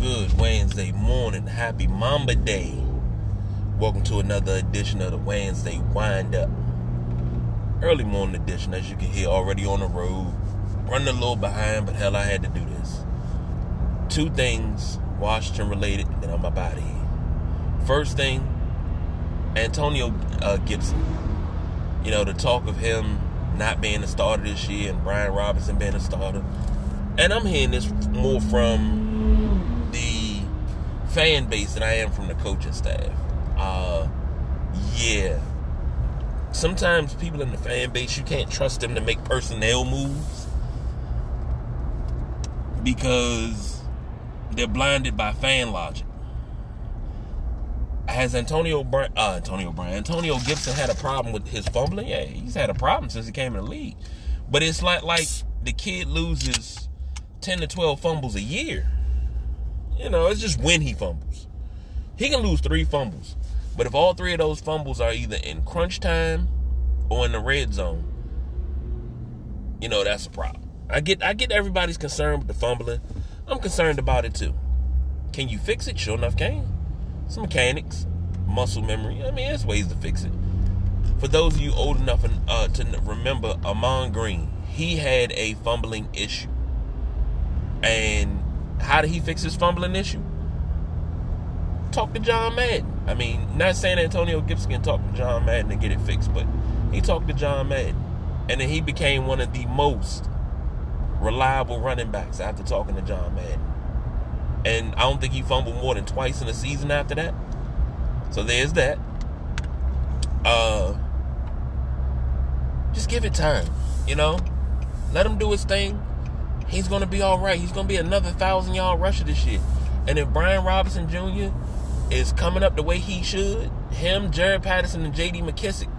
Good Wednesday morning. Happy Mamba Day. Welcome to another edition of the Wednesday Wind Up. Early morning edition, as you can hear, already on the road. Running a little behind, but hell, I had to do this. Two things, Washington related, and I'm about to here. First thing, Antonio uh, Gibson. You know, the talk of him not being a starter this year and Brian Robinson being a starter. And I'm hearing this more from fan base than I am from the coaching staff. Uh, yeah. Sometimes people in the fan base, you can't trust them to make personnel moves because they're blinded by fan logic. Has Antonio Brown, uh, Antonio Brown, Antonio Gibson had a problem with his fumbling? Yeah, he's had a problem since he came in the league. But it's like like the kid loses 10 to 12 fumbles a year. You know, it's just when he fumbles. He can lose three fumbles. But if all three of those fumbles are either in crunch time or in the red zone, you know, that's a problem. I get I get everybody's concerned with the fumbling. I'm concerned about it too. Can you fix it? Sure enough, can. Some mechanics, muscle memory. I mean, there's ways to fix it. For those of you old enough uh, to remember Ahman Green, he had a fumbling issue. And how did he fix his fumbling issue? Talk to John Madden. I mean, not saying Antonio Gibson can talk to John Madden and get it fixed, but he talked to John Madden. And then he became one of the most reliable running backs after talking to John Madden. And I don't think he fumbled more than twice in a season after that. So there's that. Uh just give it time, you know? Let him do his thing he's to be all right. He's to be another thousand yard rusher this year. And if Brian Robinson Jr. is coming up the way he should, him, Jaret Patterson, and J.D. McKissic,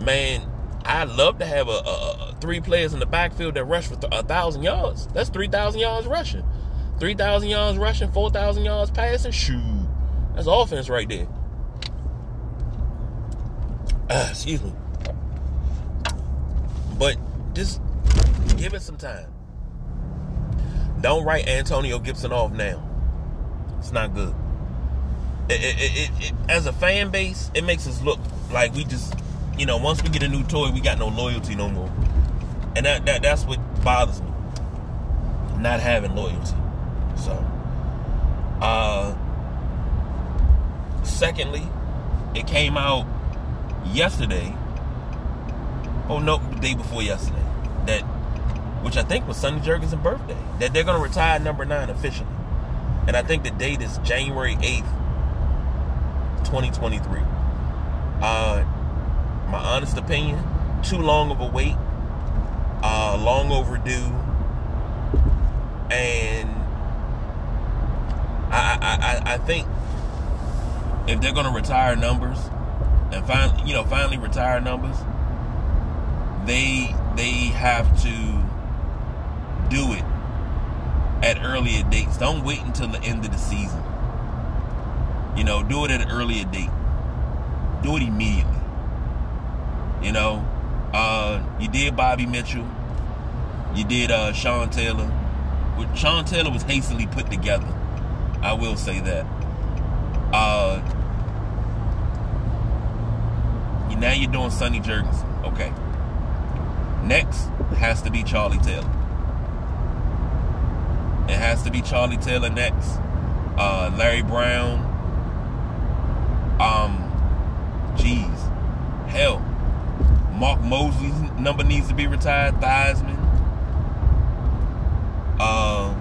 man, I'd love to have a, a, three players in the backfield that rush for a thousand yards. That's three thousand yards rushing, three thousand yards rushing, four thousand yards passing. Shoot, that's offense right there. Uh, excuse me. But just give it some time. Don't write Antonio Gibson off now. It's not good. It, it, it, as a fan base, it makes us look like we just, you know, once we get a new toy, we got no loyalty no more. And that, that that's what bothers me. Not having loyalty. So, uh, secondly, it came out yesterday. Oh no, the day before yesterday. That which I think was Sonny Jurgensen's birthday, that they're going to retire number nine officially. And I think the date is January 8th, 2023. Uh, my honest opinion, too long of a wait, uh, long overdue, and I, I, I think if they're going to retire numbers and finally, you know, finally retire numbers, they they have to do it at earlier dates. Don't wait until the end of the season. You know, do it at an earlier date. Do it immediately. You know, uh, you did Bobby Mitchell. You did uh, Sean Taylor. What Sean Taylor was hastily put together. I will say that. Uh, now you're doing Sonny Jurgensen. Okay. Next has to be Charlie Taylor. It has to be Charlie Taylor next. Uh, Larry Brown. Um, hell, Mark Moseley's number needs to be retired. Theismann. Uh,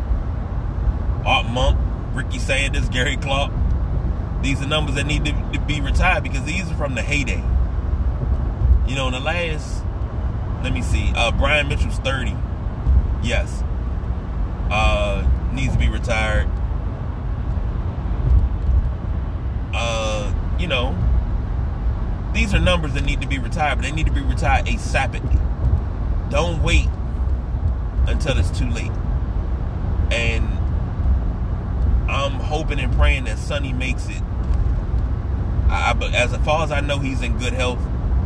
Art Monk, Ricky Sanders, Gary Clark. These are numbers that need to, to be retired because these are from the heyday. You know, in the last, let me see, uh, Brian Mitchell's 30. Yes uh, needs to be retired. Uh, you know, these are numbers that need to be retired, but they need to be retired ASAP. Don't wait until it's too late. And I'm hoping and praying that Sonny makes it. I, as far as I know, he's in good health.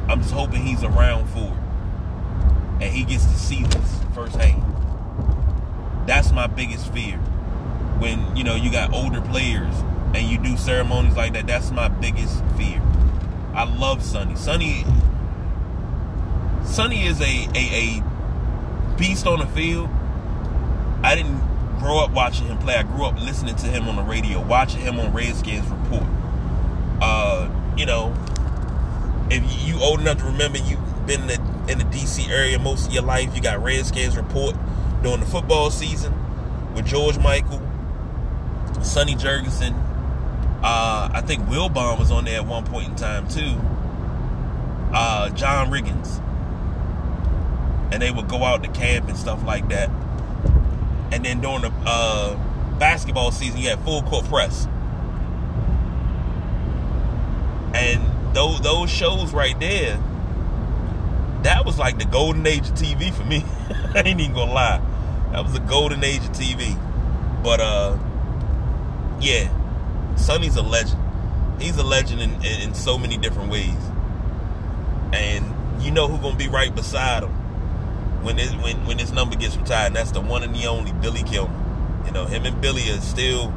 I'm just hoping he's around for it, and he gets to see this firsthand. That's my biggest fear. when you know you got older players and you do ceremonies like that. That's my biggest fear. I love Sonny. Sonny Sonny is a, a, a beast on the field. I didn't grow up watching him play. I grew up listening to him on the radio, watching him on Redskins Report. Uh, you know, if you old enough to remember, you've been in the, in the DC area most of your life. You got Redskins Report during the football season with George Michael, Sonny Jurgensen. Uh, I think Wilbon was on there at one point in time too. Uh, John Riggins and they would go out to camp and stuff like that. And then during the uh, basketball season, you had full court press. And those those shows right there, that was like the golden age of TV for me. I ain't even gonna lie, that was the golden age of TV. But uh, yeah, Sonny's a legend. He's a legend in, in, in so many different ways. And you know who's gonna be right beside him when this when when this number gets retired. And that's the one and the only Billy Kilmer. You know, him and Billy are still,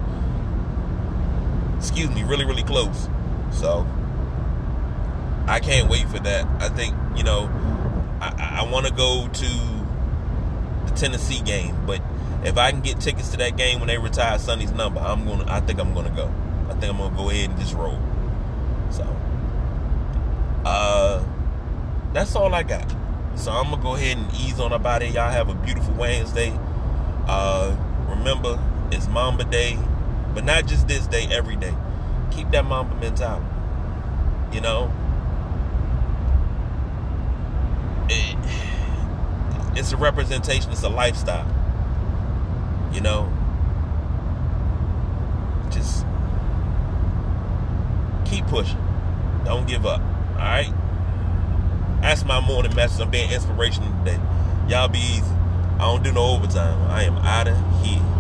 excuse me, really really close. So I can't wait for that. I think you know I, I want to go to the Tennessee game, but if I can get tickets to that game when they retire Sonny's number, I'm gonna. I think I'm gonna go. I think I'm gonna go ahead and just roll. So, uh, that's all I got. So I'm gonna go ahead and ease on about it. Y'all have a beautiful Wednesday. Uh, remember, it's Mamba Day, but not just this day, every day. Keep that Mamba mentality. You know, it, it's a representation. It's a lifestyle. You know, just keep pushing. Don't give up. All right. That's my morning message. I'm being inspirational today. Y'all be easy. I don't do no overtime. I am out of here.